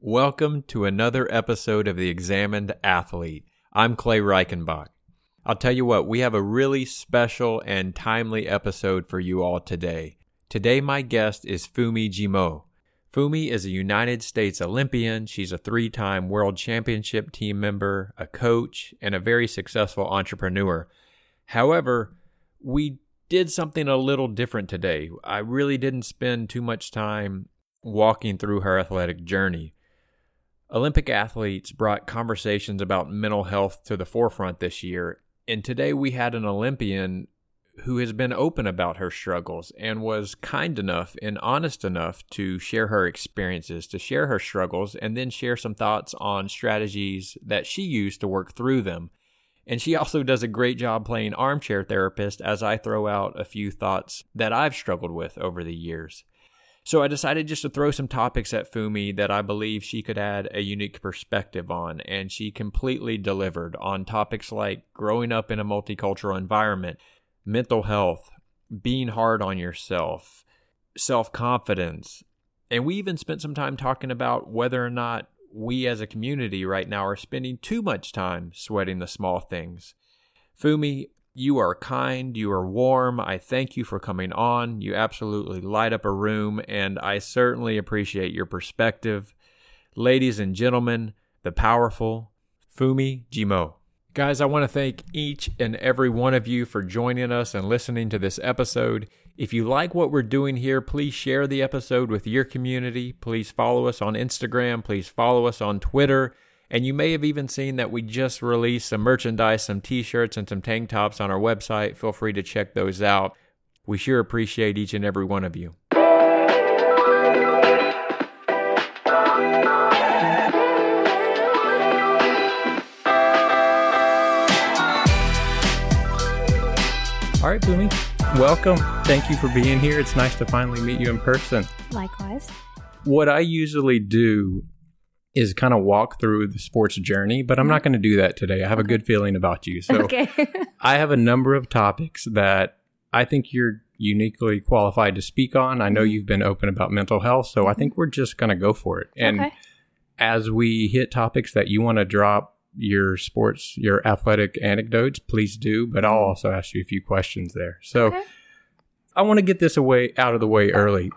Welcome to another episode of The Examined Athlete. I'm Clay Reichenbach. I'll tell you what, we have a really special and timely episode for you all today. Today, my guest is Funmi Jimoh. Funmi is a United States Olympian. She's a three time world championship team member, a coach, and a very successful entrepreneur. However, we did something a little different today. I really didn't spend too much time walking through her athletic journey. Olympic athletes brought conversations about mental health to the forefront this year, and today we had an Olympian who has been open about her struggles and was kind enough and honest enough to share her experiences, to share her struggles, and then share some thoughts on strategies that she used to work through them. And she also does a great job playing armchair therapist as I throw out a few thoughts that I've struggled with over the years. So I decided just to throw some topics at Funmi that I believe she could add a unique perspective on, and she completely delivered on topics like growing up in a multicultural environment, mental health, being hard on yourself, self confidence. And we even spent some time talking about whether or not we as a community right now are spending too much time sweating the small things. Funmi, you are kind, you are warm. I thank you for coming on. You absolutely light up a room, and I certainly appreciate your perspective. Ladies and gentlemen, the powerful Funmi Jimoh. Guys, I want to thank each and every one of you for joining us and listening to this episode. If you like what we're doing here, please share the episode with your community. Please follow us on Instagram. Please follow us on Twitter. And you may have even seen that we just released some merchandise, some t shirts, and some tank tops on our website. Feel free to check those out. We sure appreciate each and every one of you. All right, Funmi, welcome. Thank you for being here. It's nice to finally meet you in person. Likewise. What I usually do is kind of walk through the sports journey, but I'm not mm-hmm. going to do that today. I have a good feeling about you. So Okay. I have a number of topics that I think you're uniquely qualified to speak on. I know Mhm. you've been open about mental health, so I think mm-hmm. we're just going to go for it. And okay. as we hit topics that you want to drop your sports, your athletic anecdotes, please do. But I'll mm-hmm. also ask you a few questions there. So Okay. I want to get this away out of the way early.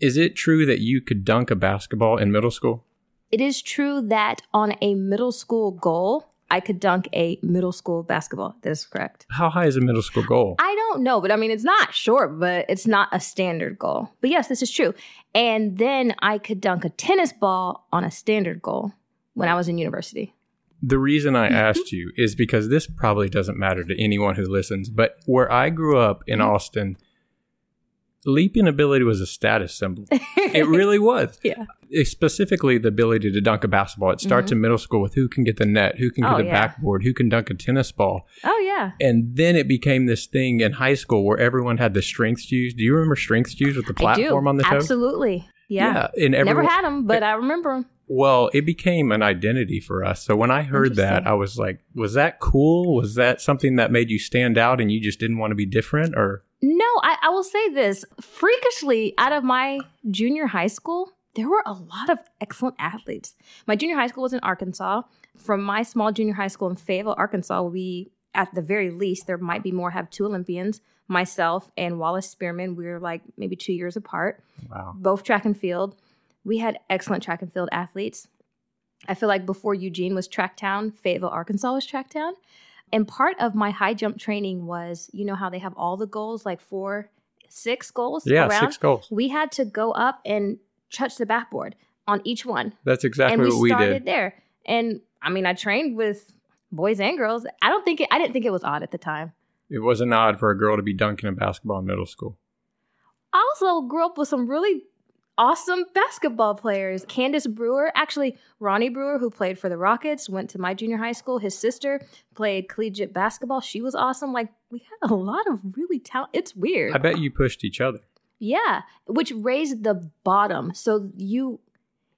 Is it true that you could dunk a basketball in middle school? It is true that on a middle school goal, I could dunk a middle school basketball. That is correct. How high is a middle school goal? I don't know, but I mean, it's not short, but it's not a standard goal. But yes, this is true. And then I could dunk a tennis ball on a standard goal when I was in university. The reason I mm-hmm. asked you is because this probably doesn't matter to anyone who listens, but where I grew up in mm-hmm. Austin, leaping ability was a status symbol. It really was. Yeah. Specifically the ability to dunk a basketball. It starts in middle school with who can get the net, who can get Mm-hmm. Oh, the yeah. backboard, who can dunk a tennis ball. Oh, yeah. And then it became this thing in high school where everyone had the strength shoes. Do you remember strength shoes with the platform on the toe? Absolutely. Yeah. yeah. and Never had them, but I remember them. Well, it became an identity for us. So when I heard that, I was like, was that cool? Was that something that made you stand out and you just didn't want to be different? Or No, I, I will say this freakishly, out of my junior high school, there were a lot of excellent athletes. My junior high school was in Arkansas. From my small junior high school in Fayetteville, Arkansas, we, at the very least, there might be more, have two Olympians, myself and Wallace Spearmon. We were like maybe two years apart, wow. both track and field. We had excellent track and field athletes. I feel like before Eugene was track town, Fayetteville, Arkansas was track town. And part of my high jump training was, you know how they have all the goals, like four, six goals Yeah, around? six goals. We had to go up and touch the backboard on each one. That's exactly and we what we started did. there. And I mean, I trained with boys and girls. I don't think it, I didn't think it was odd at the time. It wasn't odd for a girl to be dunking a basketball in middle school. I also grew up with some really awesome basketball players. Candace Brewer, actually, Ronnie Brewer, who played for the Rockets, went to my junior high school. His sister played collegiate basketball. She was awesome. Like, we had a lot of really talent. It's weird. I bet you pushed each other. Yeah, which raised the bottom. So you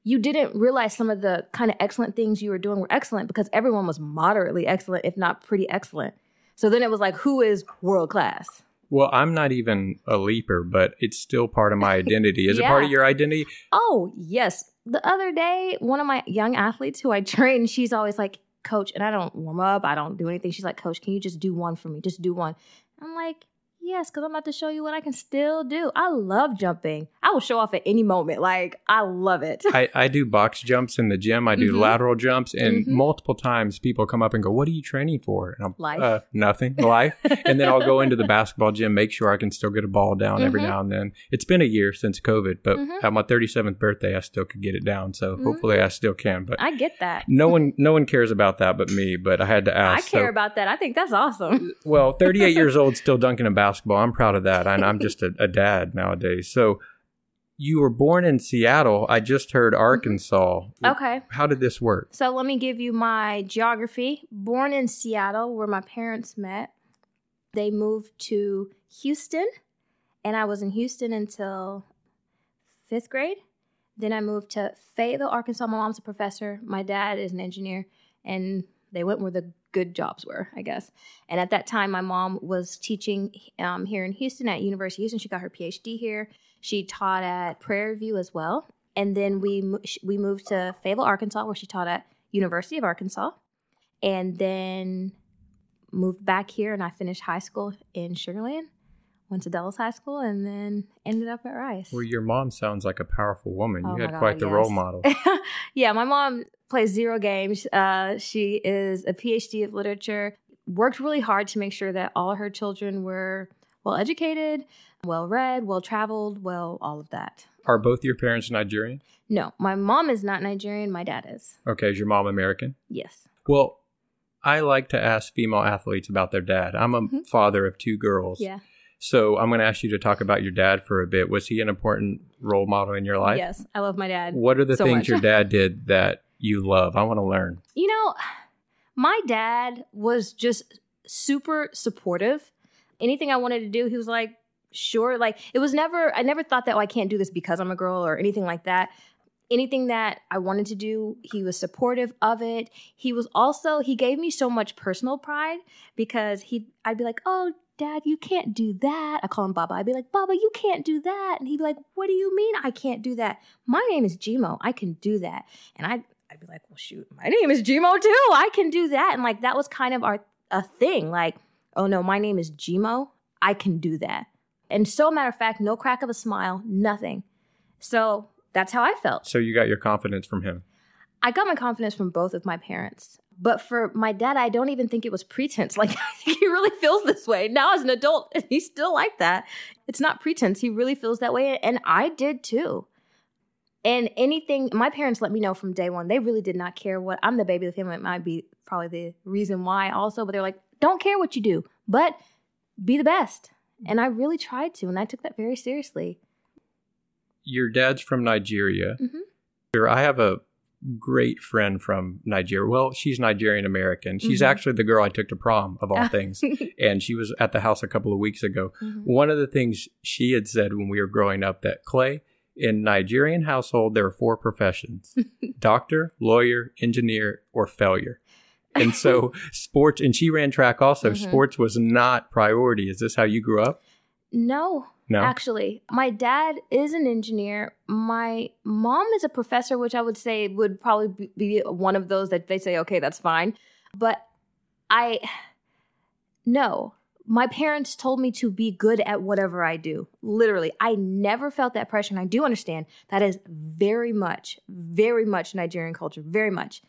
you didn't realize some of the kind of excellent things you were doing were excellent because everyone was moderately excellent, if not pretty excellent. So then it was like, who is world class? Well, I'm not even a leaper, but it's still part of my identity. Is it part of your identity? Oh, yes. The other day, one of my young athletes who I train, she's always like, Coach, and I don't warm up, I don't do anything. She's like, Coach, can you just do one for me? Just do one. I'm like, Yes, because I'm about to show you what I can still do. I love jumping. I will show off at any moment. Like, I love it. I, I do box jumps in the gym. I do Mhm. lateral jumps, and Mhm. multiple times people come up and go, "What are you training for?" And I'm Life. Uh, nothing, life. and then I'll go into the basketball gym, make sure I can still get a ball down every Mhm. now and then. It's been a year since COVID, but Mhm. at my 37th birthday, I still could get it down. So Mhm. hopefully, I still can. But I get that. no one, no one cares about that but me. But I had to ask. I care so- about that. I think that's awesome. well, 38 years old, still dunking a basketball. I'm proud of that. And I'm just a, a dad nowadays. So you were born in Seattle. I just heard mm-hmm. Arkansas. Okay. How did this work? So let me give you my geography. Born in Seattle, where my parents met, they moved to Houston, and I was in Houston until fifth grade. Then I moved to Fayetteville, Arkansas. My mom's a professor, my dad is an engineer, and they went where the good jobs were, I guess. And at that time, my mom was teaching um, here in Houston at University of Houston. She got her PhD here. She taught at Prairie View as well. And then we we moved to Fayetteville, Arkansas, where she taught at University of Arkansas, and then moved back here. And I finished high school in Sugarland. Went to Dulles High School, and then ended up at Rice. Well, your mom sounds like a powerful woman. You Oh had my quite the yes. role model. yeah, my mom plays zero games. Uh, she is a PhD of literature. Worked really hard to make sure that all her children were well educated, well read, well traveled, well all of that. Are both your parents Nigerian? No, my mom is not Nigerian. My dad is. Okay, is your mom American? Yes. Well, I like to ask female athletes about their dad. I'm a Mhm. father of two girls. Yeah. So I'm going to ask you to talk about your dad for a bit. Was he an important role model in your life? Yes, I love my dad. What are the so things much. your dad did that you love? I want to learn. You know, my dad was just super supportive. Anything I wanted to do, he was like, sure. Like, it was never, I never thought that, oh, I can't do this because I'm a girl or anything like that. Anything that I wanted to do, he was supportive of it. He was also, he gave me so much personal pride because he, I'd be like, oh, Dad, you can't do that. I call him Baba. I'd be like, Baba, you can't do that. And he'd be like, What do you mean I can't do that? My name is Jimoh. I can do that. And I I'd be like, well, shoot, my name is Jimoh too. I can do that. And like that was kind of our a thing. Like, oh no, my name is Jimoh. I can do that. And so matter of fact, no crack of a smile, nothing. So that's how I felt. So you got your confidence from him. I got my confidence from both of my parents. But for my dad, I don't even think it was pretense. Like, I think he really feels this way. Now, as an adult, and he's still like that. It's not pretense. He really feels that way. And I did too. And anything, my parents let me know from day one, they really did not care what I'm the baby of the family. It might be probably the reason why also, but they're like, don't care what you do, but be the best. And I really tried to. And I took that very seriously. Your dad's from Nigeria. Mhm. I have a great friend from Nigeria. Well, she's Nigerian American. She's Mhm. actually the girl I took to prom, of all things. And she was at the house a couple of weeks ago. Mhm. One of the things she had said when we were growing up that Clay, in Nigerian household, there are four professions doctor, lawyer, engineer, or failure. And so sports, and she ran track also. Mhm. Sports was not priority. Is this how you grew up? No, No. Actually, my dad is an engineer. My mom is a professor, which I would say would probably be- be one of those that they say, okay, that's fine. But I, no, my parents told me to be good at whatever I do. Literally, I never felt that pressure. And I do understand that is very much, very much Nigerian culture, very much.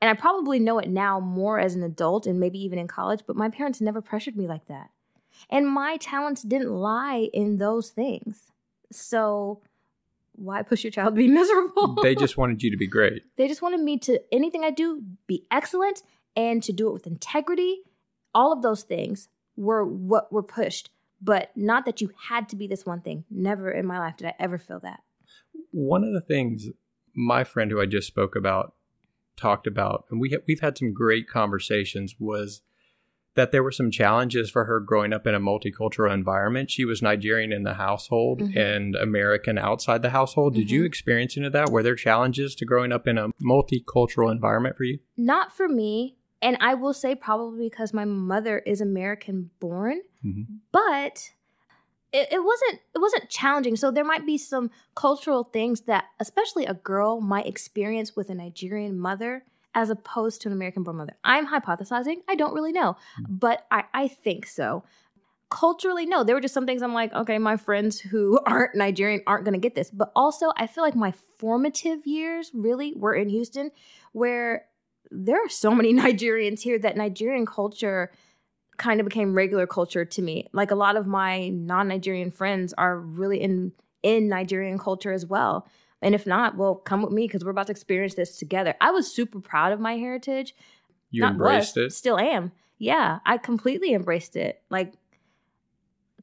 And I probably know it now more as an adult and maybe even in college, but my parents never pressured me like that. And my talents didn't lie in those things. So why push your child to be miserable? they just wanted you to be great. they just wanted me to anything I do be excellent and to do it with integrity. All of those things were what were pushed, but not that you had to be this one thing. Never in my life did I ever feel that. One of the things my friend who I just spoke about talked about, and we ha- we've had some great conversations, was that there were some challenges for her growing up in a multicultural environment. She was Nigerian in the household Mhm. and American outside the household. Did you Mhm. experience any of that? Were there challenges to growing up in a multicultural environment for you? Not for me. And I will say probably because my mother is American born, Mhm. but it, it wasn't it wasn't challenging. So there might be some cultural things that especially a girl might experience with a Nigerian mother as opposed to an American born mother. I'm hypothesizing. I don't really know, hmm. but I, I think so. Culturally, no. There were just some things I'm like, okay, my friends who aren't Nigerian aren't going to get this. But also, I feel like my formative years really were in Houston, where there are so many Nigerians here that Nigerian culture kind of became regular culture to me. Like a lot of my non-Nigerian friends are really in in Nigerian culture as well. And if not, well, come with me because we're about to experience this together. I was super proud of my heritage. You Not embraced was, it. Still am. Yeah, I completely embraced it. Like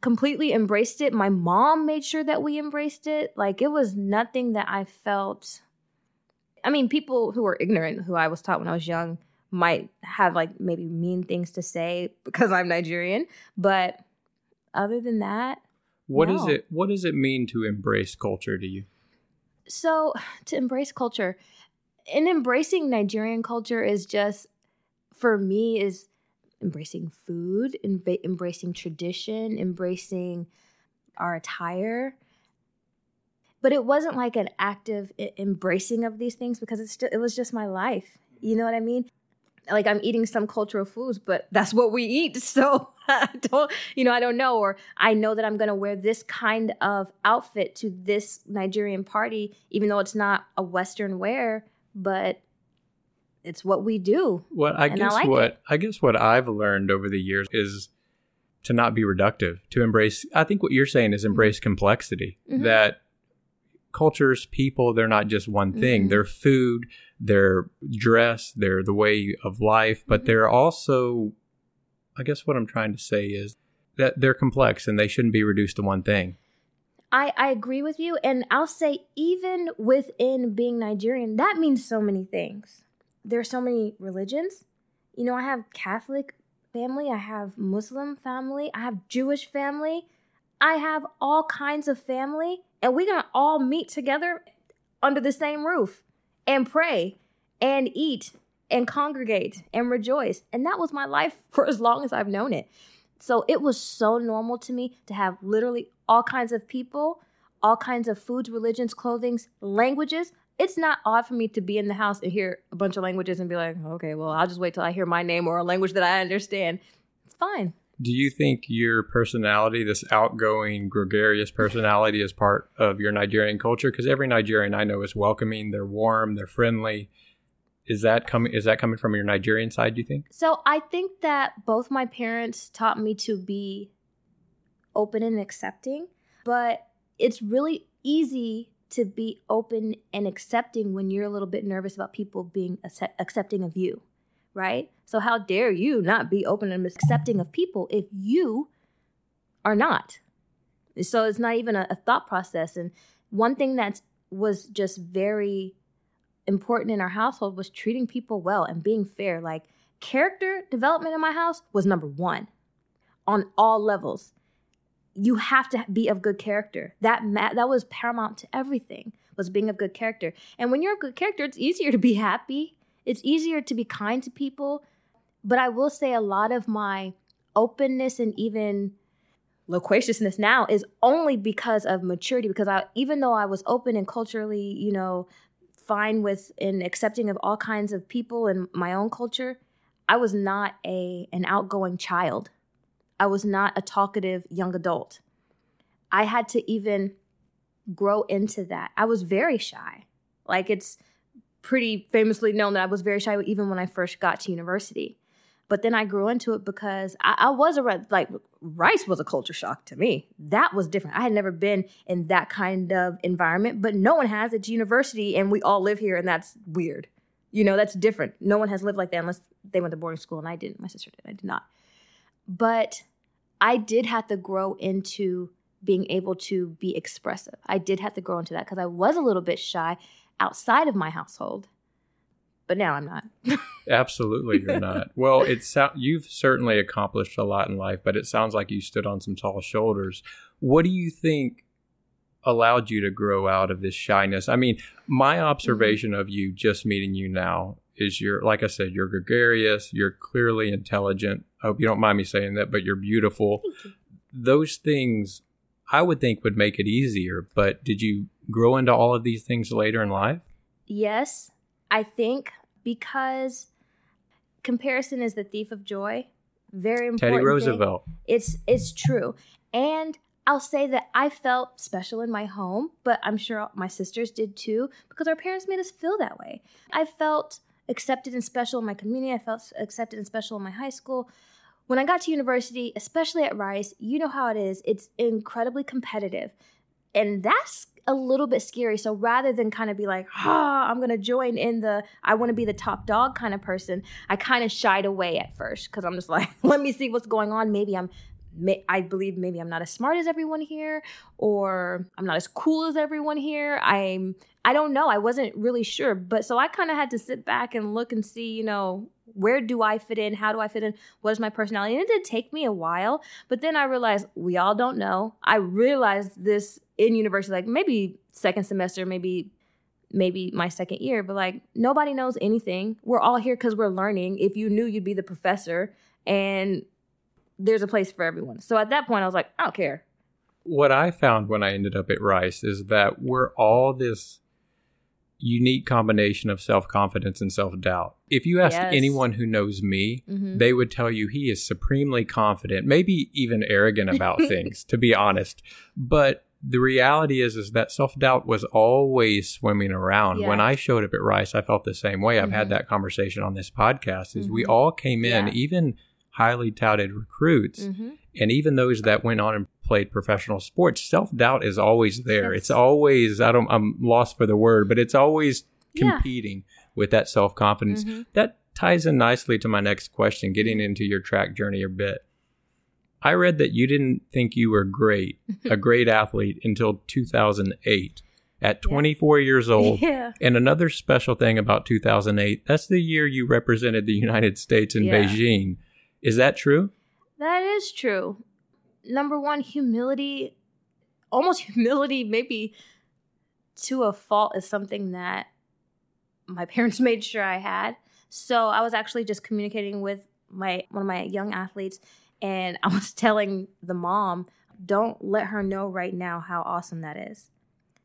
completely embraced it. My mom made sure that we embraced it. Like it was nothing that I felt I mean, people who are ignorant who I was taught when I was young might have like maybe mean things to say because I'm Nigerian, but other than that, what No. it? What does it mean to embrace culture to you? So, to embrace culture, and embracing Nigerian culture is just, for me, is embracing food, emba- embracing tradition, embracing our attire. But it wasn't like an active embracing of these things because it's it was just my life. You know what I mean? Like I'm eating some cultural foods, but that's what we eat. So I don't, you know, I don't know. Or I know that I'm going to wear this kind of outfit to this Nigerian party, even though it's not a Western wear, but it's what we do. Well, I And I guess like what it. I guess what I've learned over the years is to not be reductive, to embrace. I think what you're saying is embrace complexity. Mhm. That cultures, people, they're not just one thing. Mhm. They're food, their dress, they're the way of life, but Mhm. they're also. I guess what I'm trying to say is that they're complex and they shouldn't be reduced to one thing. I, I agree with you. And I'll say, even within being Nigerian, that means so many things. There are so many religions. You know, I have Catholic family, I have Muslim family, I have Jewish family, I have all kinds of family, and we're gonna all meet together under the same roof and pray and eat and congregate and rejoice. And that was my life for as long as I've known it. So it was so normal to me to have literally all kinds of people, all kinds of foods, religions, clothings, languages. It's not odd for me to be in the house and hear a bunch of languages and be like, okay, well, I'll just wait till I hear my name or a language that I understand. It's fine. Do you think your personality, this outgoing, gregarious personality, is part of your Nigerian culture? Because every Nigerian I know is welcoming. They're warm. They're friendly. Is that coming? Is that coming from your Nigerian side? Do you think? So I think that both my parents taught me to be open and accepting, but it's really easy to be open and accepting when you're a little bit nervous about people being accept- accepting of you, right? So how dare you not be open and accepting of people if you are not? So it's not even a, a thought process. And one thing that was just very important in our household was treating people well and being fair. Like character development in my house was number one on all levels. You have to be of good character. That ma- that was paramount to everything. Was being of good character. And when you're of good character, it's easier to be happy. It's easier to be kind to people. But I will say a lot of my openness and even loquaciousness now is only because of maturity because I even though I was open and culturally, you know, fine with and accepting of all kinds of people in my own culture, I was not a an outgoing child. I was not a talkative young adult. I had to even grow into that. I was very shy. Like it's pretty famously known that I was very shy even when I first got to university. But then I grew into it because I, I was a like rice was a culture shock to me. That was different. I had never been in that kind of environment, but no one has. It's university, and we all live here, and that's weird. You know, that's different. No one has lived like that unless they went to boarding school, and I didn't. My sister did. I did not. But I did have to grow into being able to be expressive. I did have to grow into that because I was a little bit shy outside of my household. But now I'm not. Absolutely, you're not. Well, it's sou- you've certainly accomplished a lot in life, but it sounds like you stood on some tall shoulders. What do you think allowed you to grow out of this shyness? I mean, my observation of you just meeting you now is you're like I said, you're gregarious, you're clearly intelligent. I hope you don't mind me saying that, but you're beautiful. Those things I would think would make it easier. But did you grow into all of these things later in life? Yes, I think because comparison is the thief of joy. Very important. Teddy thing. Roosevelt. It's it's true. And I'll say that I felt special in my home, but I'm sure my sisters did too because our parents made us feel that way. I felt accepted and special in my community. I felt accepted and special in my high school. When I got to university, especially at Rice, you know how it is. It's incredibly competitive. And that's a little bit scary. So rather than kind of be like, ah, I'm going to join in the, I want to be the top dog kind of person, I kind of shied away at first because I'm just like, let me see what's going on. Maybe I'm I believe maybe I'm not as smart as everyone here, or I'm not as cool as everyone here. I'm, I don't know. I wasn't really sure. But so I kind of had to sit back and look and see, you know, where do I fit in? How do I fit in? What is my personality? And it did take me a while. But then I realized we all don't know. I realized this in university, like maybe second semester, maybe maybe my second year, but like nobody knows anything. We're all here because we're learning. If you knew, you'd be the professor. And there's a place for everyone. So at that point, I was like, I don't care. What I found when I ended up at Rice is that we're all this unique combination of self confidence and self doubt. If you asked yes. anyone who knows me, mm-hmm. they would tell you he is supremely confident, maybe even arrogant about things, to be honest. But the reality is is that self-doubt was always swimming around yeah. when i showed up at rice i felt the same way i've mm-hmm. had that conversation on this podcast is mm-hmm. we all came in yeah. even highly touted recruits. Mm-hmm. And even those that went on and played professional sports, self doubt is always there. Yes. It's always, I don't, I'm lost for the word, but it's always competing yeah. with that self confidence. Mm-hmm. That ties in nicely to my next question, getting into your track journey a bit. I read that you didn't think you were great, a great athlete until 2008 at 24 yeah. years old. Yeah. And another special thing about 2008, that's the year you represented the United States in yeah. Beijing. Is that true? That is true. Number one, humility, almost humility, maybe to a fault, is something that my parents made sure I had. So I was actually just communicating with my one of my young athletes, and I was telling the mom, "Don't let her know right now how awesome that is."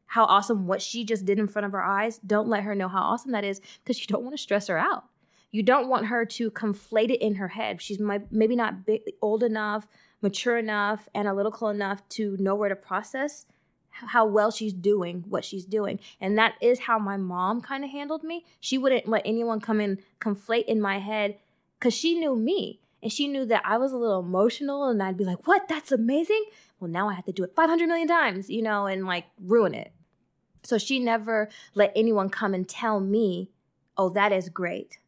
How awesome what she just did in front of her eyes. Don't let her know how awesome that is because you don't want to stress her out you don't want her to conflate it in her head. She's maybe not big, old enough, mature enough, analytical enough to know where to process how well she's doing what she's doing. And that is how my mom kind of handled me. She wouldn't let anyone come in conflate in my head because she knew me. And she knew that I was a little emotional and I'd be like, what? That's amazing. Well, now I have to do it 500 million times, you know, and like ruin it. So she never let anyone come and tell me, oh, that is great.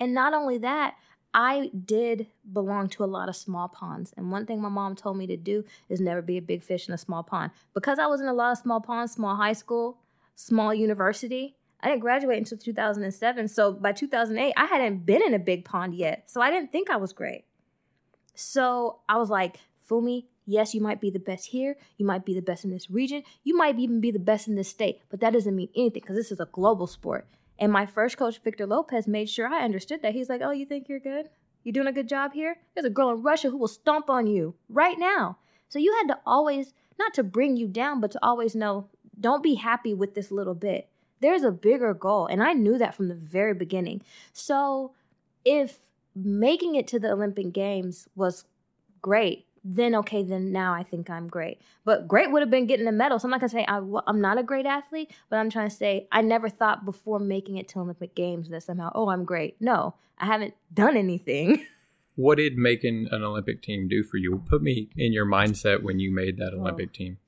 And not only that, I did belong to a lot of small ponds. And one thing my mom told me to do is never be a big fish in a small pond. Because I was in a lot of small ponds, small high school, small university, I didn't graduate until 2007. So by 2008, I hadn't been in a big pond yet. So I didn't think I was great. So I was like, Funmi, yes, you might be the best here. You might be the best in this region. You might even be the best in this state. But that doesn't mean anything because this is a global sport. And my first coach, Victor Lopez, made sure I understood that. He's like, Oh, you think you're good? You're doing a good job here? There's a girl in Russia who will stomp on you right now. So you had to always, not to bring you down, but to always know, don't be happy with this little bit. There's a bigger goal. And I knew that from the very beginning. So if making it to the Olympic Games was great, then okay, then now I think I'm great. But great would have been getting a medal. So I'm not gonna say I, am not a great athlete, but I'm trying to say I never thought before making it to Olympic Games that somehow, oh, I'm great. No, I haven't done anything. What did making an Olympic team do for you? Put me in your mindset when you made that oh. Olympic oh, team.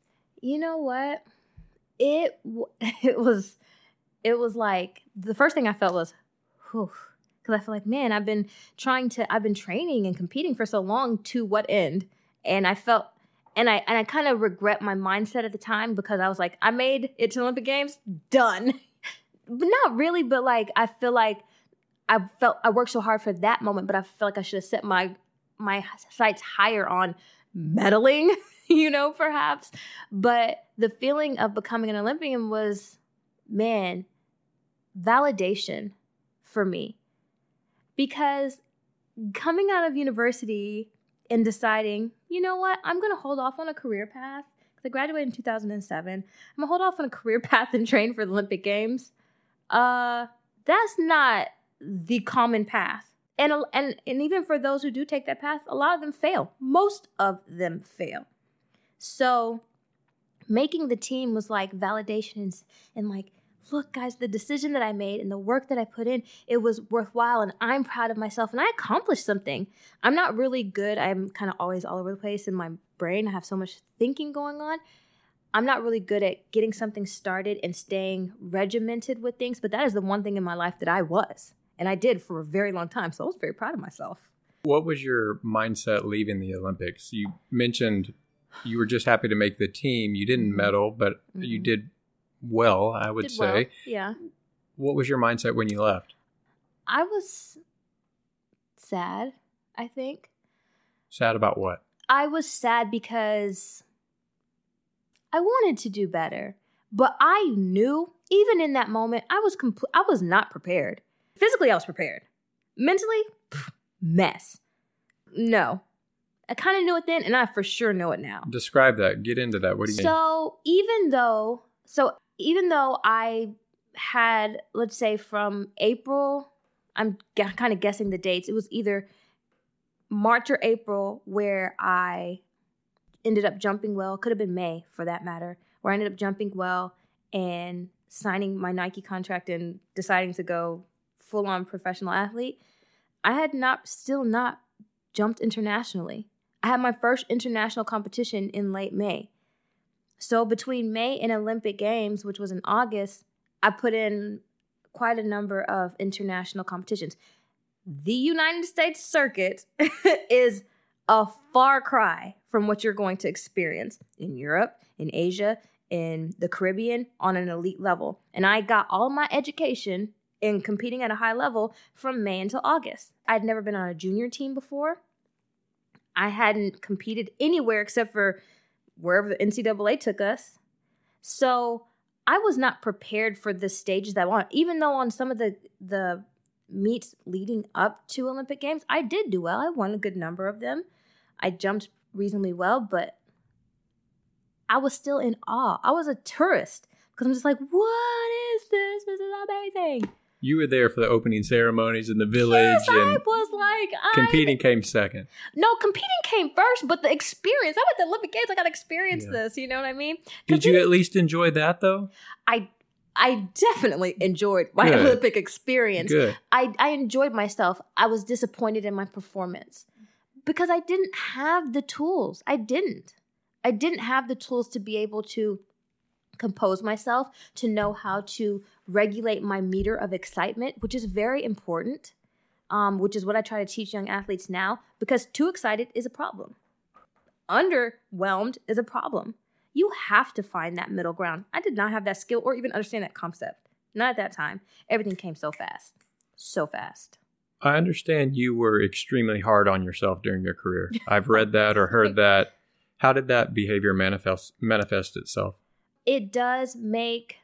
You know what? It it was it was like the first thing I felt was, whew because I feel like, man, I've been trying to, I've been training and competing for so long to what end? and I felt and I and I kind of regret my mindset at the time because I was like, I made it to Olympic Games, done. but not really, but like I feel like I felt I worked so hard for that moment, but I feel like I should have set my my sights higher on medaling, you know, perhaps. But the feeling of becoming an Olympian was, man, validation for me. Because coming out of university and deciding, you know what, I'm going to hold off on a career path because I graduated in 2007. I'm gonna hold off on a career path and train for the Olympic Games. Uh, that's not the common path. And, and, and even for those who do take that path, a lot of them fail. Most of them fail. So making the team was like validations and like, look, guys, the decision that I made and the work that I put in, it was worthwhile and I'm proud of myself and I accomplished something. I'm not really good. I'm kind of always all over the place in my brain. I have so much thinking going on. I'm not really good at getting something started and staying regimented with things, but that is the one thing in my life that I was. And I did for a very long time. So I was very proud of myself. What was your mindset leaving the Olympics? You mentioned you were just happy to make the team. You didn't mm-hmm. medal, but mm-hmm. you did well, I would did say. Well. Yeah. What was your mindset when you left? I was sad, I think. Sad about what? I was sad because I wanted to do better, but I knew even in that moment I was compl- I was not prepared. Physically, I was prepared. Mentally, mess. No, I kind of knew it then, and I for sure know it now. Describe that. Get into that. What do you so, mean? So even though, so even though I had, let's say, from April, I'm g- kind of guessing the dates. It was either March or April where I ended up jumping well. Could have been May for that matter, where I ended up jumping well and signing my Nike contract and deciding to go full on professional athlete. I had not, still not jumped internationally. I had my first international competition in late May. So between May and Olympic Games, which was in August, I put in quite a number of international competitions. The United States circuit is a far cry from what you're going to experience in Europe, in Asia, in the Caribbean on an elite level. And I got all my education in competing at a high level from May until August. I'd never been on a junior team before. I hadn't competed anywhere except for wherever the NCAA took us. So I was not prepared for the stages that I want. Even though on some of the the meets leading up to Olympic Games, I did do well. I won a good number of them. I jumped reasonably well, but I was still in awe. I was a tourist because I'm just like, what is this? This is amazing you were there for the opening ceremonies in the village. Yes, and I was like, competing I, came second. No, competing came first, but the experience. I'm at the Olympic Games. I got to experience yeah. this. You know what I mean? Did you at least enjoy that though? I I definitely enjoyed my Good. Olympic experience. Good. I I enjoyed myself. I was disappointed in my performance because I didn't have the tools. I didn't. I didn't have the tools to be able to compose myself, to know how to regulate my meter of excitement, which is very important, um, which is what I try to teach young athletes now, because too excited is a problem. Underwhelmed is a problem. You have to find that middle ground. I did not have that skill or even understand that concept. Not at that time. Everything came so fast. So fast. I understand you were extremely hard on yourself during your career. I've read that or heard that. How did that behavior manifest manifest itself? It does make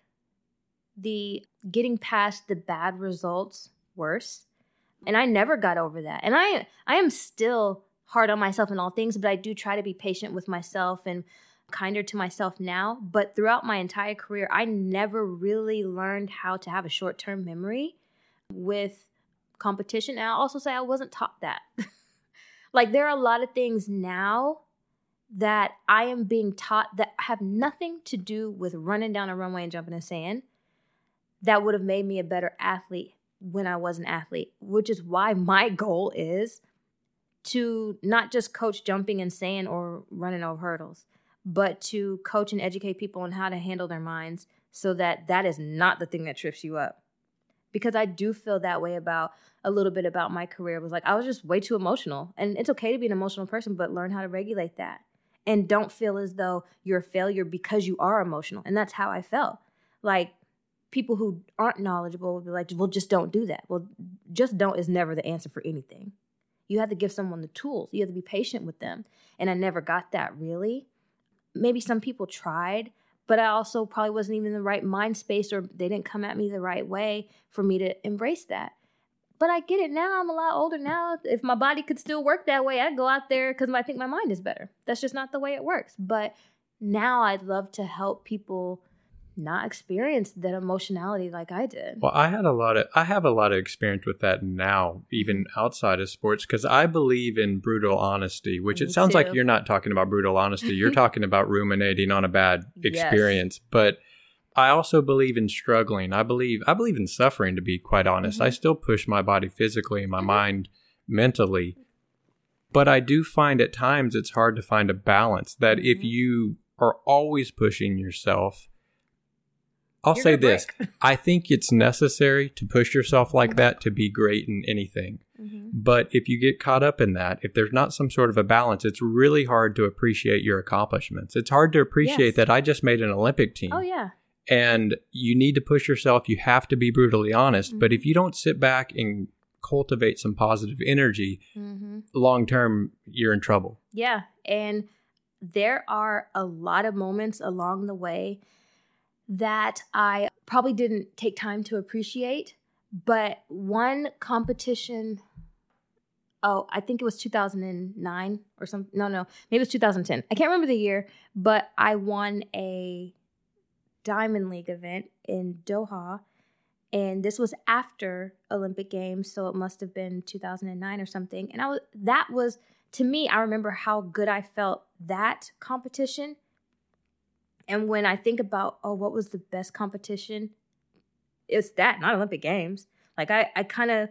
the getting past the bad results worse. And I never got over that. And I I am still hard on myself in all things, but I do try to be patient with myself and kinder to myself now. But throughout my entire career, I never really learned how to have a short term memory with competition. And I also say I wasn't taught that. like there are a lot of things now that I am being taught that have nothing to do with running down a runway and jumping in sand that would have made me a better athlete when I was an athlete, which is why my goal is to not just coach jumping and sand or running over hurdles, but to coach and educate people on how to handle their minds so that that is not the thing that trips you up. Because I do feel that way about a little bit about my career. It was like I was just way too emotional. And it's okay to be an emotional person, but learn how to regulate that. And don't feel as though you're a failure because you are emotional. And that's how I felt. Like people who aren't knowledgeable would be like, well, just don't do that. Well, just don't is never the answer for anything. You have to give someone the tools, you have to be patient with them. And I never got that really. Maybe some people tried, but I also probably wasn't even in the right mind space or they didn't come at me the right way for me to embrace that. But I get it now. I'm a lot older now. If my body could still work that way, I'd go out there because I think my mind is better. That's just not the way it works. But now I'd love to help people not experience that emotionality like I did. Well, I had a lot of I have a lot of experience with that now, even mm-hmm. outside of sports, because I believe in brutal honesty. Which Me it sounds like you're not talking about brutal honesty. You're talking about ruminating on a bad Yes. experience. But I also believe in struggling. I believe I believe in suffering. To be quite honest, I Mhm. still push my body physically and my Mhm. mind mentally. But I do find at times it's hard to find a balance. That if Mhm. you are always pushing yourself. I'll You're say this. I think it's necessary to push yourself like that to be great in anything. Mhm. But if you get caught up in that, if there's not some sort of a balance, it's really hard to appreciate your accomplishments. It's hard to appreciate Yes. that I just made an Olympic team. Oh yeah. And you need to push yourself. You have to be brutally honest. But Mhm. if you don't sit back and cultivate some positive energy, hmm long term, you're in trouble. Yeah, and there are a lot of moments along the way that I probably didn't take time to appreciate. But one competition, oh, I think it was 2009 or something. No, no, maybe it was 2010. I can't remember the year, but I won a Diamond League event in Doha. And this was after Olympic Games, so it must have been 2009 or something. And I was that was to me, I remember how good I felt that competition. And when I think about, oh, what was the best competition? It's that, not Olympic Games. Like I, I kind of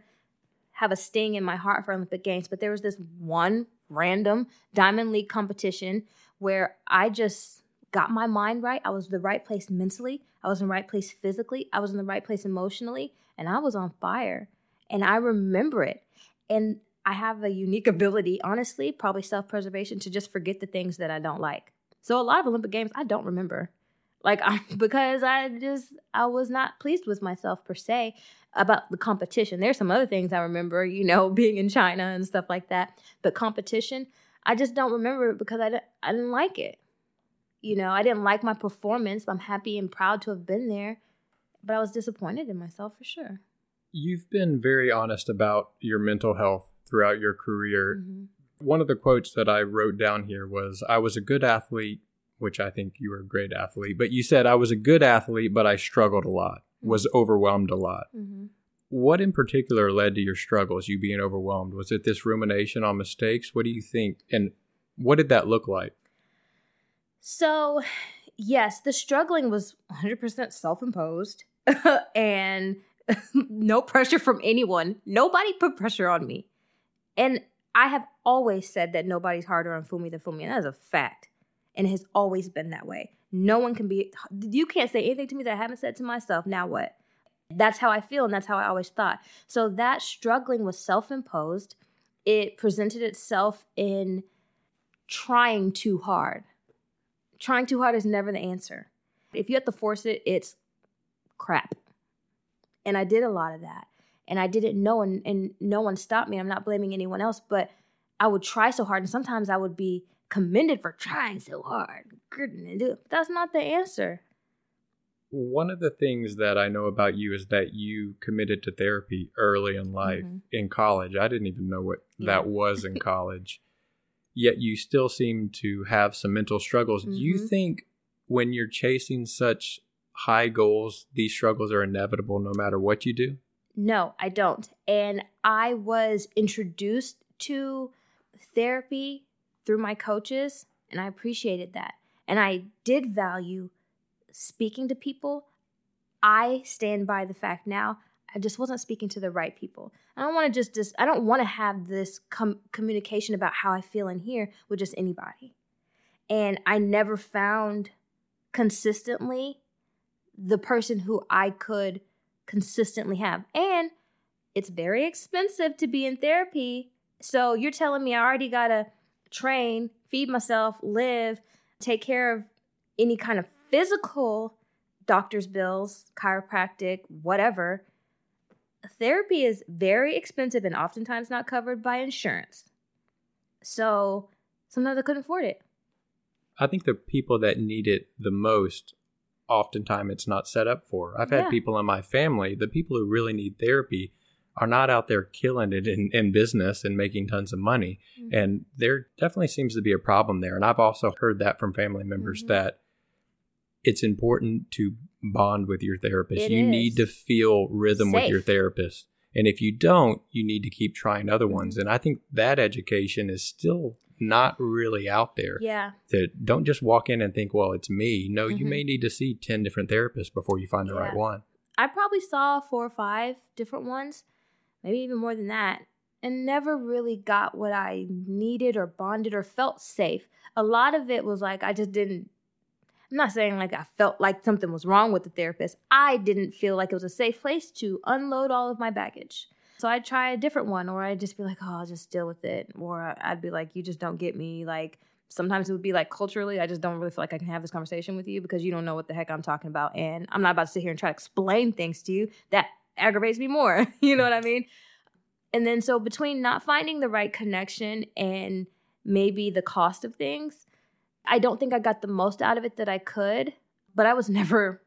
have a sting in my heart for Olympic Games, but there was this one random Diamond League competition where I just got my mind right. I was the right place mentally. I was in the right place physically. I was in the right place emotionally, and I was on fire. And I remember it. And I have a unique ability, honestly, probably self preservation, to just forget the things that I don't like. So a lot of Olympic games I don't remember, like I, because I just I was not pleased with myself per se about the competition. There's some other things I remember, you know, being in China and stuff like that. But competition, I just don't remember because I I didn't like it. You know, I didn't like my performance. But I'm happy and proud to have been there, but I was disappointed in myself for sure. You've been very honest about your mental health throughout your career. Mhm. One of the quotes that I wrote down here was I was a good athlete, which I think you were a great athlete, but you said I was a good athlete, but I struggled a lot, was overwhelmed a lot. Mhm. What in particular led to your struggles, you being overwhelmed? Was it this rumination on mistakes? What do you think? And what did that look like? So, yes, the struggling was 100% self imposed and no pressure from anyone. Nobody put pressure on me. And I have always said that nobody's harder on Funmi than Funmi, and that is a fact. And it has always been that way. No one can be, you can't say anything to me that I haven't said to myself. Now what? That's how I feel, and that's how I always thought. So that struggling was self imposed. It presented itself in trying too hard trying too hard is never the answer. If you have to force it, it's crap. And I did a lot of that. And I didn't know, and, and no one stopped me. I'm not blaming anyone else, but I would try so hard. And sometimes I would be commended for trying so hard. Couldn't do it. That's not the answer. One of the things that I know about you is that you committed to therapy early in life Mhm. in college. I didn't even know what Yeah. that was in college. Yet you still seem to have some mental struggles. Do you Mhm. think when you're chasing such high goals, these struggles are inevitable no matter what you do? No, I don't. And I was introduced to therapy through my coaches, and I appreciated that. And I did value speaking to people. I stand by the fact now I just wasn't speaking to the right people. I don't want to just, just I don't want to have this com- communication about how I feel in here with just anybody. And I never found consistently the person who I could consistently have. And it's very expensive to be in therapy. So you're telling me I already got to train, feed myself, live, take care of any kind of physical doctor's bills, chiropractic, whatever. Therapy is very expensive and oftentimes not covered by insurance. So sometimes I couldn't afford it. I think the people that need it the most, oftentimes it's not set up for. I've had Yeah. people in my family, the people who really need therapy are not out there killing it in, in business and making tons of money. Mhm. And there definitely seems to be a problem there. And I've also heard that from family members Mhm. that it's important to bond with your therapist. It you is. need to feel rhythm with your therapist. And if you don't, you need to keep trying other Mm-hmm. ones. And I think that education is still not really out there. yeah. That don't just walk in and think, well, it's me. No, you Mhm. may need to see 10 different therapists before you find the right one. I probably saw four or five different ones, maybe even more than that, and never really got what I needed or bonded or felt safe. A lot of it was like I just didn't. I'm not saying like I felt like something was wrong with the therapist. I didn't feel like it was a safe place to unload all of my baggage. So I'd try a different one, or I'd just be like, oh, I'll just deal with it. Or I'd be like, you just don't get me. Like, sometimes it would be like culturally, I just don't really feel like I can have this conversation with you because you don't know what the heck I'm talking about. And I'm not about to sit here and try to explain things to you. That aggravates me more. you know what I mm. mean? And then so between not finding the right connection and maybe the cost of things, I don't think I got the most out of it that I could, but I was never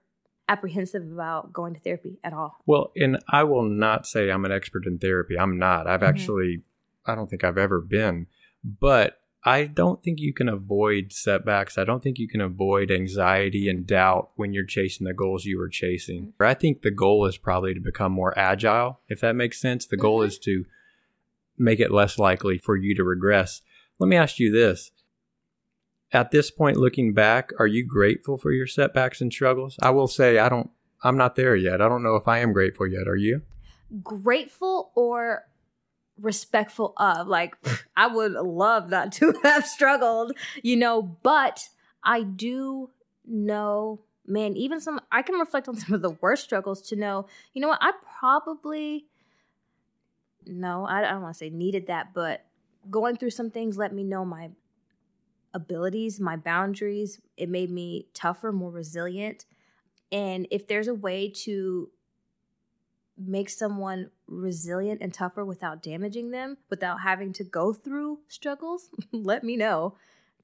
apprehensive about going to therapy at all. Well, and I will not say I'm an expert in therapy. I'm not. I've Mhm. actually, I don't think I've ever been. But I don't think you can avoid setbacks. I don't think you can avoid anxiety and doubt when you're chasing the goals you were chasing. I think the goal is probably to become more agile, if that makes sense. The goal Mhm. is to make it less likely for you to regress. Let me ask you this. At this point, looking back, are you grateful for your setbacks and struggles? I will say, I don't, I'm not there yet. I don't know if I am grateful yet. Are you? Grateful or respectful of like I would love not to have struggled, you know, but I do know man, even some I can reflect on some of the worst struggles to know, you know what, I probably no, I, I don't want to say needed that, but going through some things let me know my abilities, my boundaries. It made me tougher, more resilient. And if there's a way to make someone resilient and tougher without damaging them, without having to go through struggles, let me know.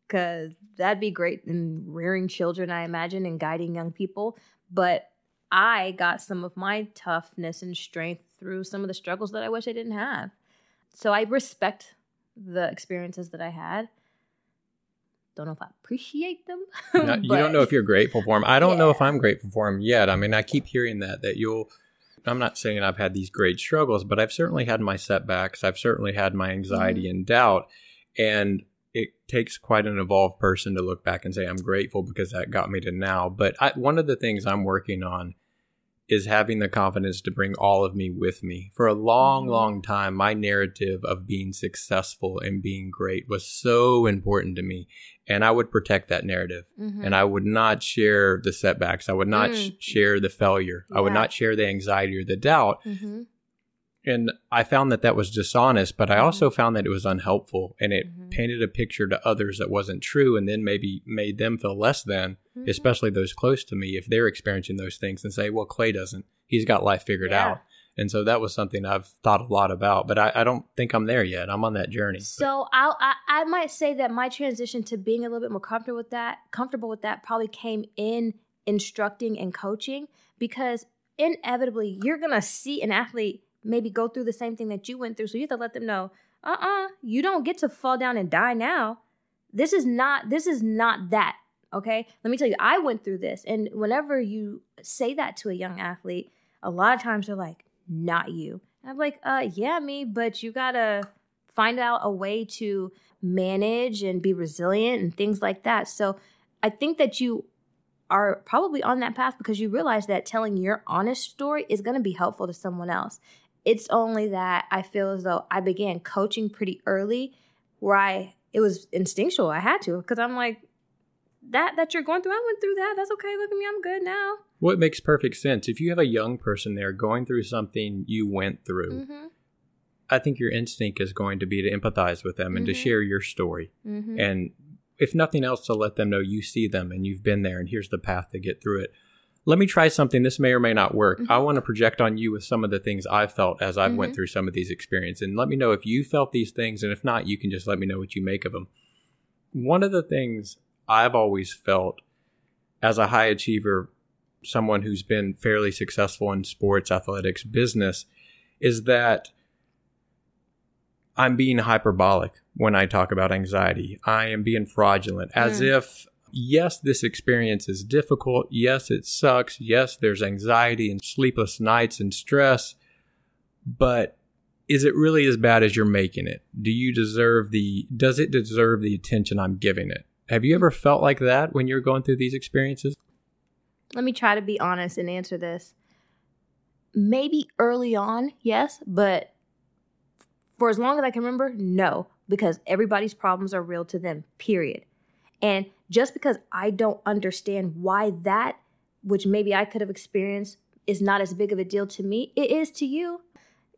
Because that'd be great in rearing children, I imagine, and guiding young people. But I got some of my toughness and strength through some of the struggles that I wish I didn't have. So I respect the experiences that I had. Don't know if I appreciate them. No, you don't know if you're grateful for them. I don't know if I'm grateful for them yet. I mean, I keep hearing that that you'll. I'm not saying I've had these great struggles, but I've certainly had my setbacks. I've certainly had my anxiety Mm-hmm. and doubt, and it takes quite an evolved person to look back and say I'm grateful because that got me to now. But I, one of the things I'm working on is having the confidence to bring all of me with me. For a long, Mhm. long time, my narrative of being successful and being great was so important to me, and I would protect that narrative Mhm. and I would not share the setbacks. I would not sh- Mm. share the failure. I would not share the anxiety or the doubt. Mhm. And I found that that was dishonest, but I Mhm. also found that it was unhelpful and it Mhm. painted a picture to others that wasn't true and then maybe made them feel less than, Mhm. especially those close to me if they're experiencing those things and say, well, Clay doesn't. He's got life figured Yeah. out. And so that was something I've thought a lot about, but I, I don't think I'm there yet. I'm on that journey. So I'll, I I might say that my transition to being a little bit more comfortable with that, comfortable with that, probably came in instructing and coaching because inevitably you're gonna see an athlete maybe go through the same thing that you went through. So you have to let them know, uh uh you don't get to fall down and die now. This is not this is not that. Okay. Let me tell you, I went through this. And whenever you say that to a young athlete, a lot of times they're like, not you. And I'm like, uh yeah, me, but you gotta find out a way to manage and be resilient and things like that. So I think that you are probably on that path because you realize that telling your honest story is to be helpful to someone else. It's only that I feel as though I began coaching pretty early where I it was instinctual. I had to because I'm like that that you're going through. I went through that. That's okay. Look at me. I'm good now. Well, it makes perfect sense. If you have a young person there going through something you went through, Mm-hmm. I think your instinct is going to be to empathize with them and to Mhm. share your story. Mm-hmm. And if nothing else, to let them know you see them and you've been there and here's the path to get through it. Let me try something. This may or may not work. I Mhm. want to project on you with some of the things I felt as I went Mhm. through some of these experiences. And let me know if you felt these things. And if not, you can just let me know what you make of them. One of the things I've always felt as a high achiever, someone who's been fairly successful in sports, athletics, business, is that I'm being hyperbolic when I talk about anxiety. I am being fraudulent, as Mm. if, yes, this experience is difficult. Yes, it sucks. Yes, there's anxiety and sleepless nights and stress. But is it really as bad as you're making it? Do you deserve the, does it deserve the attention I'm giving it? Have you ever felt like that when you're going through these experiences? Let me try to be honest and answer this. Maybe early on, yes, but for as long as I can remember, no, because everybody's problems are real to them, period. And just because I don't understand why that, which maybe I could have experienced, is not as big of a deal to me, it is to you.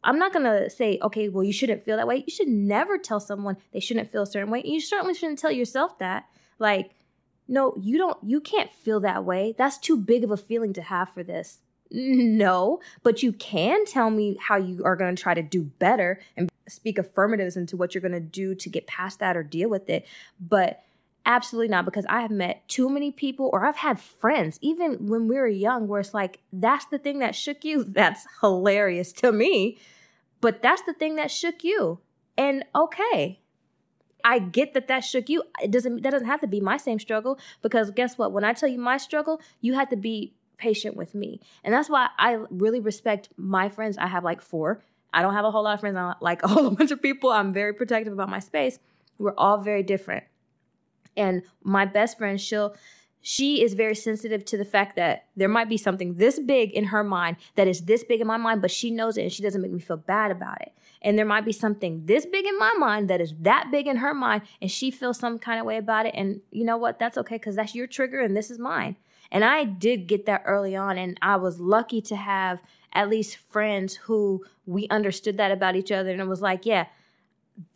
I'm not gonna say, okay, well, you shouldn't feel that way. You should never tell someone they shouldn't feel a certain way. You certainly shouldn't tell yourself that. Like, no, you don't, you can't feel that way. That's too big of a feeling to have for this. No, but you can tell me how you are going to try to do better and speak affirmatives into what you're going to do to get past that or deal with it. But absolutely not, because I have met too many people, or I've had friends, even when we were young, where it's like, that's the thing that shook you. That's hilarious to me, but that's the thing that shook you. And okay, I get that that shook you. It doesn't that doesn't have to be my same struggle because guess what? When I tell you my struggle, you have to be patient with me. And that's why I really respect my friends. I have like four. I don't have a whole lot of friends. I like a whole bunch of people. I'm very protective about my space. We're all very different. And my best friend, she'll she is very sensitive to the fact that there might be something this big in her mind that is this big in my mind, but she knows it and she doesn't make me feel bad about it. And there might be something this big in my mind that is that big in her mind and she feels some kind of way about it. And you know what? That's okay because that's your trigger and this is mine. And I did get that early on, and I was lucky to have at least friends who we understood that about each other. And it was like, yeah,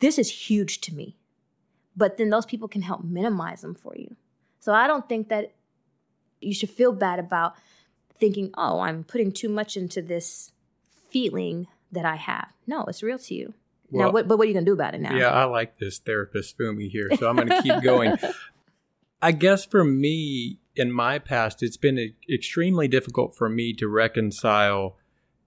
this is huge to me. But then those people can help minimize them for you. So I don't think that you should feel bad about thinking, oh, I'm putting too much into this feeling that I have. No, it's real to you. now, what, but what are you going to do about it now? Yeah, I like this therapist Funmi here, so I'm going to keep going. I guess for me, in my past, it's been extremely difficult for me to reconcile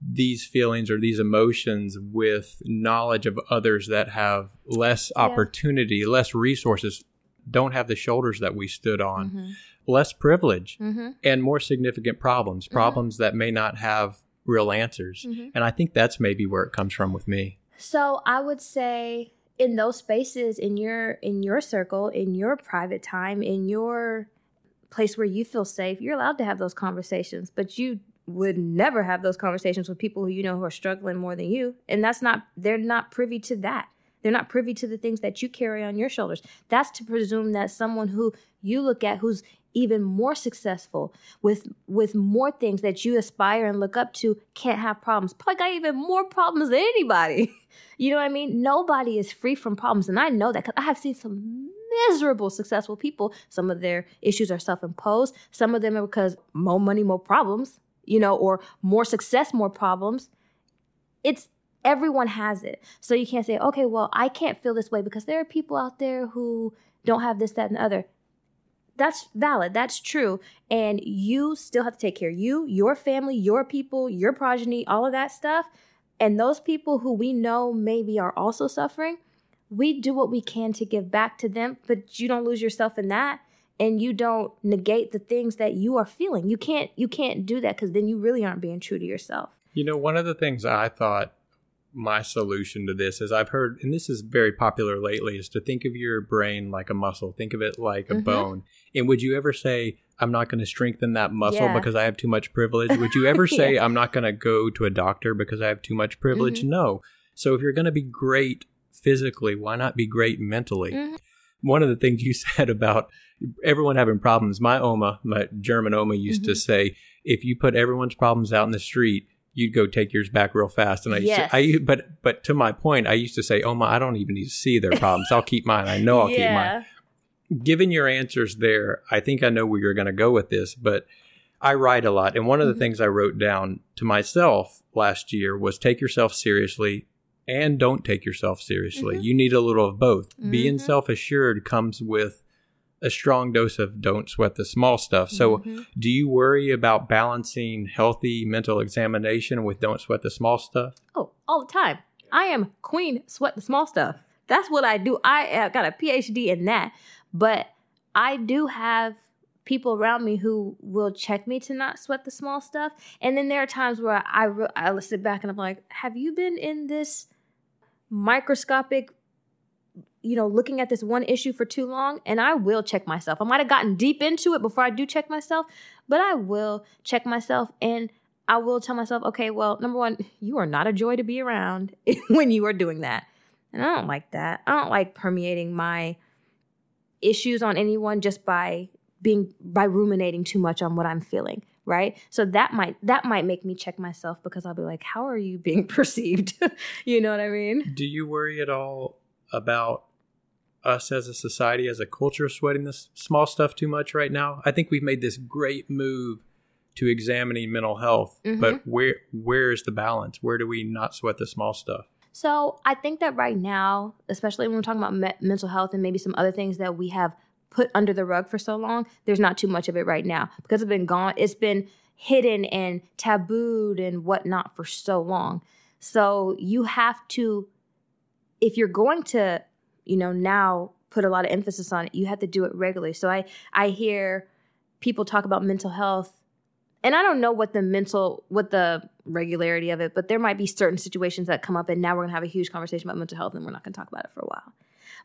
these feelings or these emotions with knowledge of others that have less Yeah. opportunity, less resources, don't have the shoulders that we stood on, Mhm. less privilege, Mm-hmm. and more significant problems, problems that may not have real answers. Mhm. And I think that's maybe where it comes from with me. So I would say in those spaces in your in your circle, in your private time, in your place where you feel safe, you're allowed to have those conversations, but you would never have those conversations with people who you know who are struggling more than you. And that's not they're not privy to that. They're not privy to the things that you carry on your shoulders. That's to presume that someone who you look at who's even more successful with with more things that you aspire and look up to can't have problems. Probably got even more problems than anybody. You know what I mean? Nobody is free from problems. And I know that because I have seen some miserable, successful people. Some of their issues are self imposed, some of them are because more money, more problems, you know, or more success, more problems. It's everyone has it. So you can't say, okay, well, I can't feel this way because there are people out there who don't have this, that, and the other. That's valid. That's true. And you still have to take care of you, your family, your people, your progeny, all of that stuff. And those people who we know maybe are also suffering, we do what we can to give back to them, but you don't lose yourself in that and you don't negate the things that you are feeling. You can't you can't do that cuz then you really aren't being true to yourself. You know, one of the things I thought my solution to this is I've heard, and this is very popular lately, is to think of your brain like a muscle. Think of it like a Mhm. bone. And would you ever say, I'm not going to strengthen that muscle Yeah. because I have too much privilege? Would you ever say, I'm not going to go to a doctor because I have too much privilege? Mhm. No. So if you're going to be great physically, why not be great mentally? Mhm. One of the things you said about everyone having problems, my Oma, my German Oma used to Mhm. say, if you put everyone's problems out in the street, you'd go take yours back real fast. And I, used Yes. to, I, but, but to my point, I used to say, Oma, I don't even need to see their problems. I'll keep mine. I know I'll keep mine. Given your answers there, I think I know where you're going to go with this, but I write a lot. And one of the Mhm. things I wrote down to myself last year was take yourself seriously and don't take yourself seriously. Mhm. You need a little of both. Being Mhm. self assured comes with a strong dose of don't sweat the small stuff. So, Mhm. do you worry about balancing healthy mental examination with don't sweat the small stuff? Oh, all the time. I am queen sweat the small stuff. That's what I do. I got a PhD in that. But I do have people around me who will check me to not sweat the small stuff. And then there are times where I re- I sit back and I'm like, "Have you been in this microscopic you know, looking at this one issue for too long, and I will check myself. I might have gotten deep into it before I do check myself, but I will check myself and I will tell myself, okay, well, number one, you are not a joy to be around when you are doing that. And I don't like that. I don't like permeating my issues on anyone just by being by ruminating too much on what I'm feeling, right? So that might that might make me check myself because I'll be like, how are you being perceived? you know what I mean? Do you worry at all about us as a society, as a culture, sweating this small stuff too much right now? I think we've made this great move to examining mental health, Mhm. but where where is the balance? Where do we not sweat the small stuff? So I think that right now, especially when we're talking about me- mental health and maybe some other things that we have put under the rug for so long, there's not too much of it right now because it's been gone. It's been hidden and tabooed and whatnot for so long. So you have to, if you're going to, you know, now put a lot of emphasis on it, you have to do it regularly. So I I hear people talk about mental health and I don't know what the mental, what the regularity of it, but there might be certain situations that come up, and now we're gonna have a huge conversation about mental health, and we're not gonna talk about it for a while.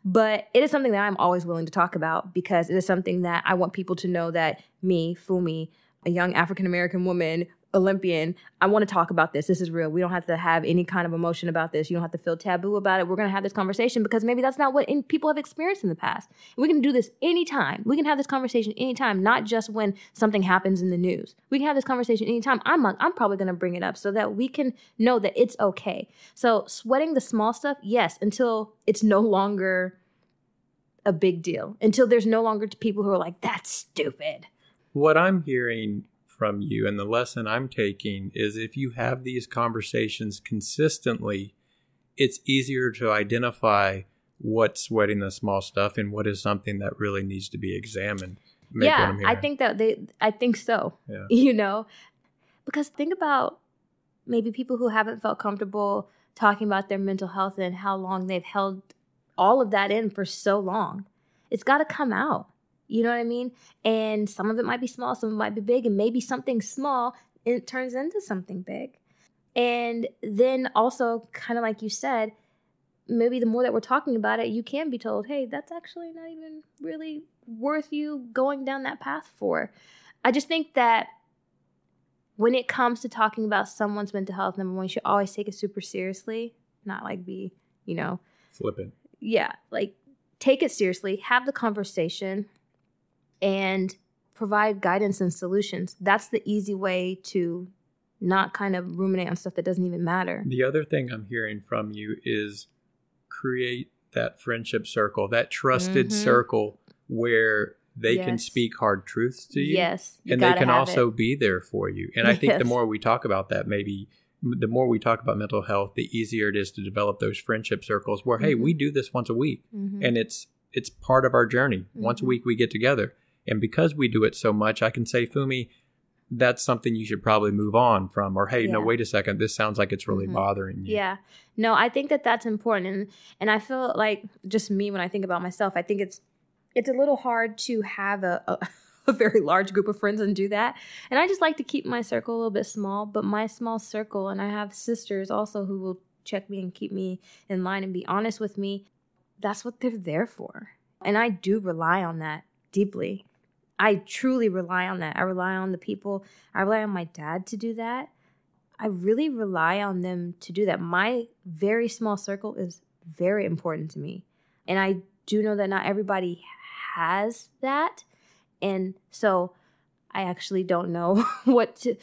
But it is something that I'm always willing to talk about because it is something that I want people to know that me, Funmi, a young African American woman, Olympian, I want to talk about this. This is real. We don't have to have any kind of emotion about this. You don't have to feel taboo about it. We're going to have this conversation because maybe that's not what in, people have experienced in the past. We can do this anytime. We can have this conversation anytime, not just when something happens in the news. We can have this conversation anytime. I'm I'm probably going to bring it up so that we can know that it's okay. So sweating the small stuff, yes, until it's no longer a big deal. Until there's no longer people who are like that's stupid. What I'm hearing from you and the lesson I'm taking is if you have these conversations consistently, it's easier to identify what's sweating the small stuff and what is something that really needs to be examined. Make yeah, I think that they I think so. Yeah. You know, because think about maybe people who haven't felt comfortable talking about their mental health and how long they've held all of that in for so long. It's got to come out. You know what I mean? And some of it might be small, some of it might be big, and maybe something small it turns into something big. And then also, kind of like you said, maybe the more that we're talking about it, you can be told, hey, that's actually not even really worth you going down that path for. I just think that when it comes to talking about someone's mental health, number one, you should always take it super seriously, not like be, you know, Flippant. yeah, like take it seriously, have the conversation, and provide guidance and solutions. That's the easy way to not kind of ruminate on stuff that doesn't even matter. The other thing I'm hearing from you is create that friendship circle, that trusted Mhm. circle where they can speak hard truths to you. Yes, you and they can also it. be there for you. And I think the more we talk about that, maybe the more we talk about mental health, the easier it is to develop those friendship circles where, hey, Mhm. we do this once a week Mhm. and it's it's part of our journey. Once a Mhm. week we get together. And because we do it so much, I can say, Funmi, that's something you should probably move on from. Or, hey, no, wait a second, this sounds like it's really Mhm. bothering you. Yeah. No, I think that that's important and and I feel like just me when I think about myself, I think it's it's a little hard to have a, a a very large group of friends and do that. And I just like to keep my circle a little bit small, but my small circle and I have sisters also who will check me and keep me in line and be honest with me. That's what they're there for. And I do rely on that deeply. I truly rely on that. I rely on the people. I rely on my dad to do that. I really rely on them to do that. My very small circle is very important to me. And I do know that not everybody has that. And so I actually don't know what to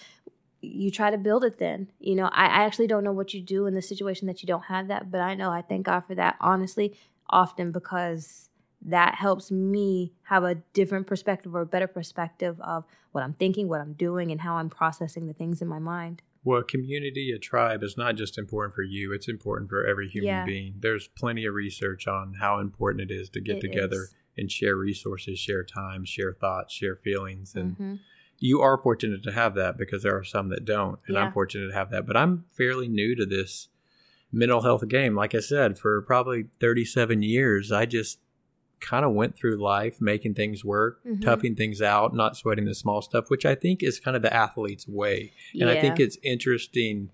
you try to build it then. You know, I, I actually don't know what you do in the situation that you don't have that, but I know I thank God for that honestly, often because that helps me have a different perspective or a better perspective of what I'm thinking, what I'm doing, and how I'm processing the things in my mind. Well, a community, a tribe is not just important for you, it's important for every human Yeah. being. There's plenty of research on how important it is to get It together is. and share resources, share time, share thoughts, share feelings. And Mhm. you are fortunate to have that because there are some that don't. And Yeah. I'm fortunate to have that. But I'm fairly new to this mental health game. Like I said, for probably 37 years, I just kind of went through life making things work, Mhm. toughing things out, not sweating the small stuff, which I think is kind of the athlete's way. And I think it's interesting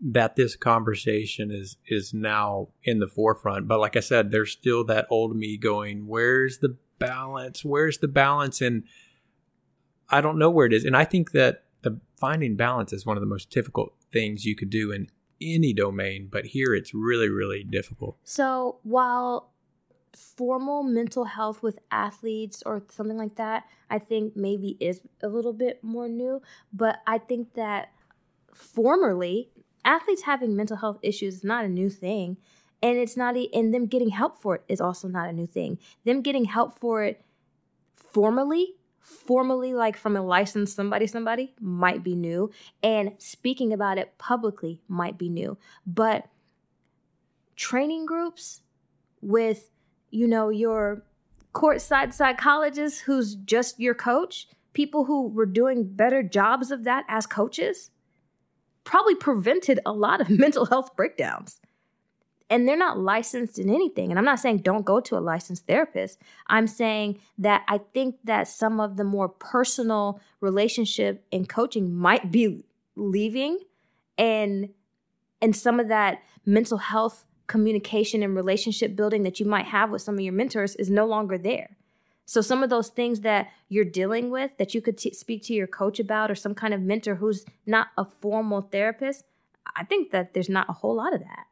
that this conversation is is now in the forefront. But like I said, there's still that old me going, where's the balance? Where's the balance? And I don't know where it is. And I think that the finding balance is one of the most difficult things you could do in any domain, but here it's really, really difficult. So while formal mental health with athletes or something like that, I think maybe is a little bit more new. But I think that formerly, athletes having mental health issues is not a new thing. And it's not, e- and them getting help for it is also not a new thing. Them getting help for it formally, formally, like from a licensed somebody, somebody, might be new. And speaking about it publicly might be new. But training groups with you know your courtside psychologist who's just your coach people who were doing better jobs of that as coaches probably prevented a lot of mental health breakdowns. And they're not licensed in anything. And i'm not saying don't go to a licensed therapist. I'm saying that i think that some of the more personal relationship and coaching might be leaving. And and some of that mental health communication and relationship building that you might have with some of your mentors is no longer there. So some of those things that you're dealing with that you could t- speak to your coach about or some kind of mentor who's not a formal therapist, I think that there's not a whole lot of that.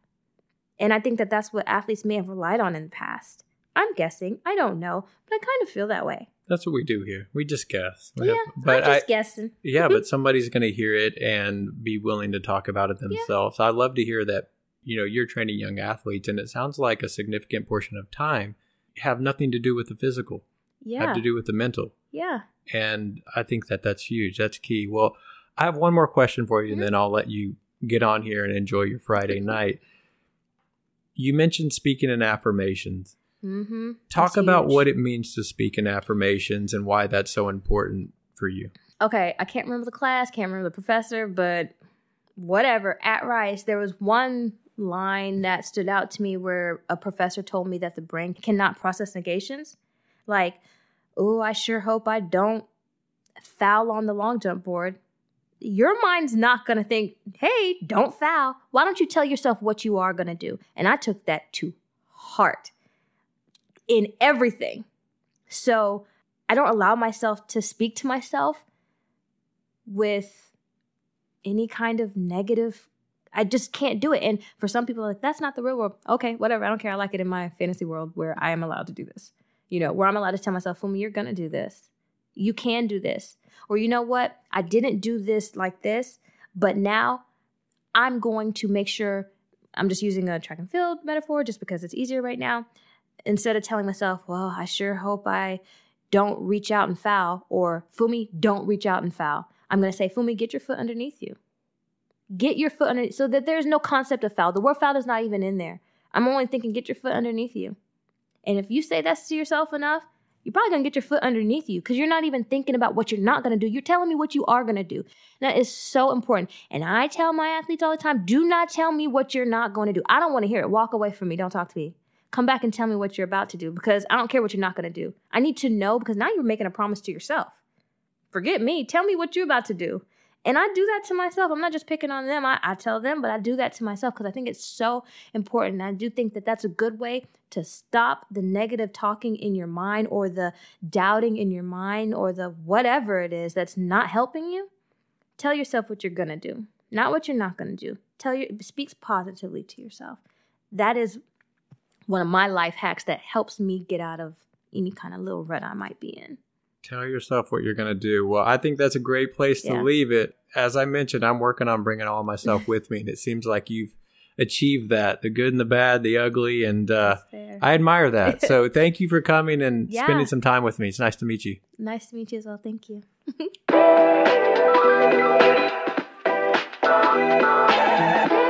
And I think that that's what athletes may have relied on in the past. I'm guessing. I don't know, but I kind of feel that way. That's what we do here. We just guess. We yeah, have- but I'm I, just guessing. yeah, but somebody's going to hear it and be willing to talk about it themselves. I love to hear that, you know, you're training young athletes and it sounds like a significant portion of time have nothing to do with the physical, Yeah. have to do with the mental. yeah. And I think that that's huge. That's key. Well, I have one more question for you and Mhm. then I'll let you get on here and enjoy your Friday night. You mentioned speaking in affirmations. Mm-hmm. Talk about what it means to speak in affirmations and why that's so important for you. okay, I can't remember the class, can't remember the professor, but whatever. At Rice, there was one line that stood out to me where a professor told me that the brain cannot process negations. Like, oh, I sure hope I don't foul on the long jump board. Your mind's not going to think, hey, don't foul. Why don't you tell yourself what you are going to do? And I took that to heart in everything. So I don't allow myself to speak to myself with any kind of negative I just can't do it. And for some people, like, that's not the real world. Okay, whatever. I don't care. I like it in my fantasy world where I am allowed to do this. You know, where I'm allowed to tell myself, Funmi, you're to do this. You can do this. Or, you know what? I didn't do this like this, but now I'm going to make sure I'm just using a track and field metaphor just because it's easier right now. Instead of telling myself, well, I sure hope I don't reach out and foul, or Funmi, don't reach out and foul. I'm to say, Funmi, get your foot underneath you. Get your foot underneath so that there's no concept of foul. The word foul is not even in there. I'm only thinking, get your foot underneath you. And if you say that to yourself enough, you're probably to get your foot underneath you because you're not even thinking about what you're not to do. You're telling me what you are to do. That is so important. And I tell my athletes all the time do not tell me what you're not going to do. I don't want to hear it. Walk away from me. Don't talk to me. Come back and tell me what you're about to do because I don't care what you're not to do. I need to know because now you're making a promise to yourself. Forget me. Tell me what you're about to do. And I do that to myself. I'm not just picking on them. I, I tell them, but I do that to myself because I think it's so important. I do think that that's a good way to stop the negative talking in your mind or the doubting in your mind or the whatever it is that's not helping you. Tell yourself what you're going to do, not what you're not going to do. Tell your speaks positively to yourself. That is one of my life hacks that helps me get out of any kind of little rut I might be in. Tell yourself what you're going to do. Well, I think that's a great place to Yeah. leave it. As I mentioned, I'm working on bringing all myself with me, and it seems like you've achieved that the good and the bad, the ugly, and uh, I admire that. So thank you for coming and Yeah. spending some time with me. It's nice to meet you. nice to meet you as well. Thank you.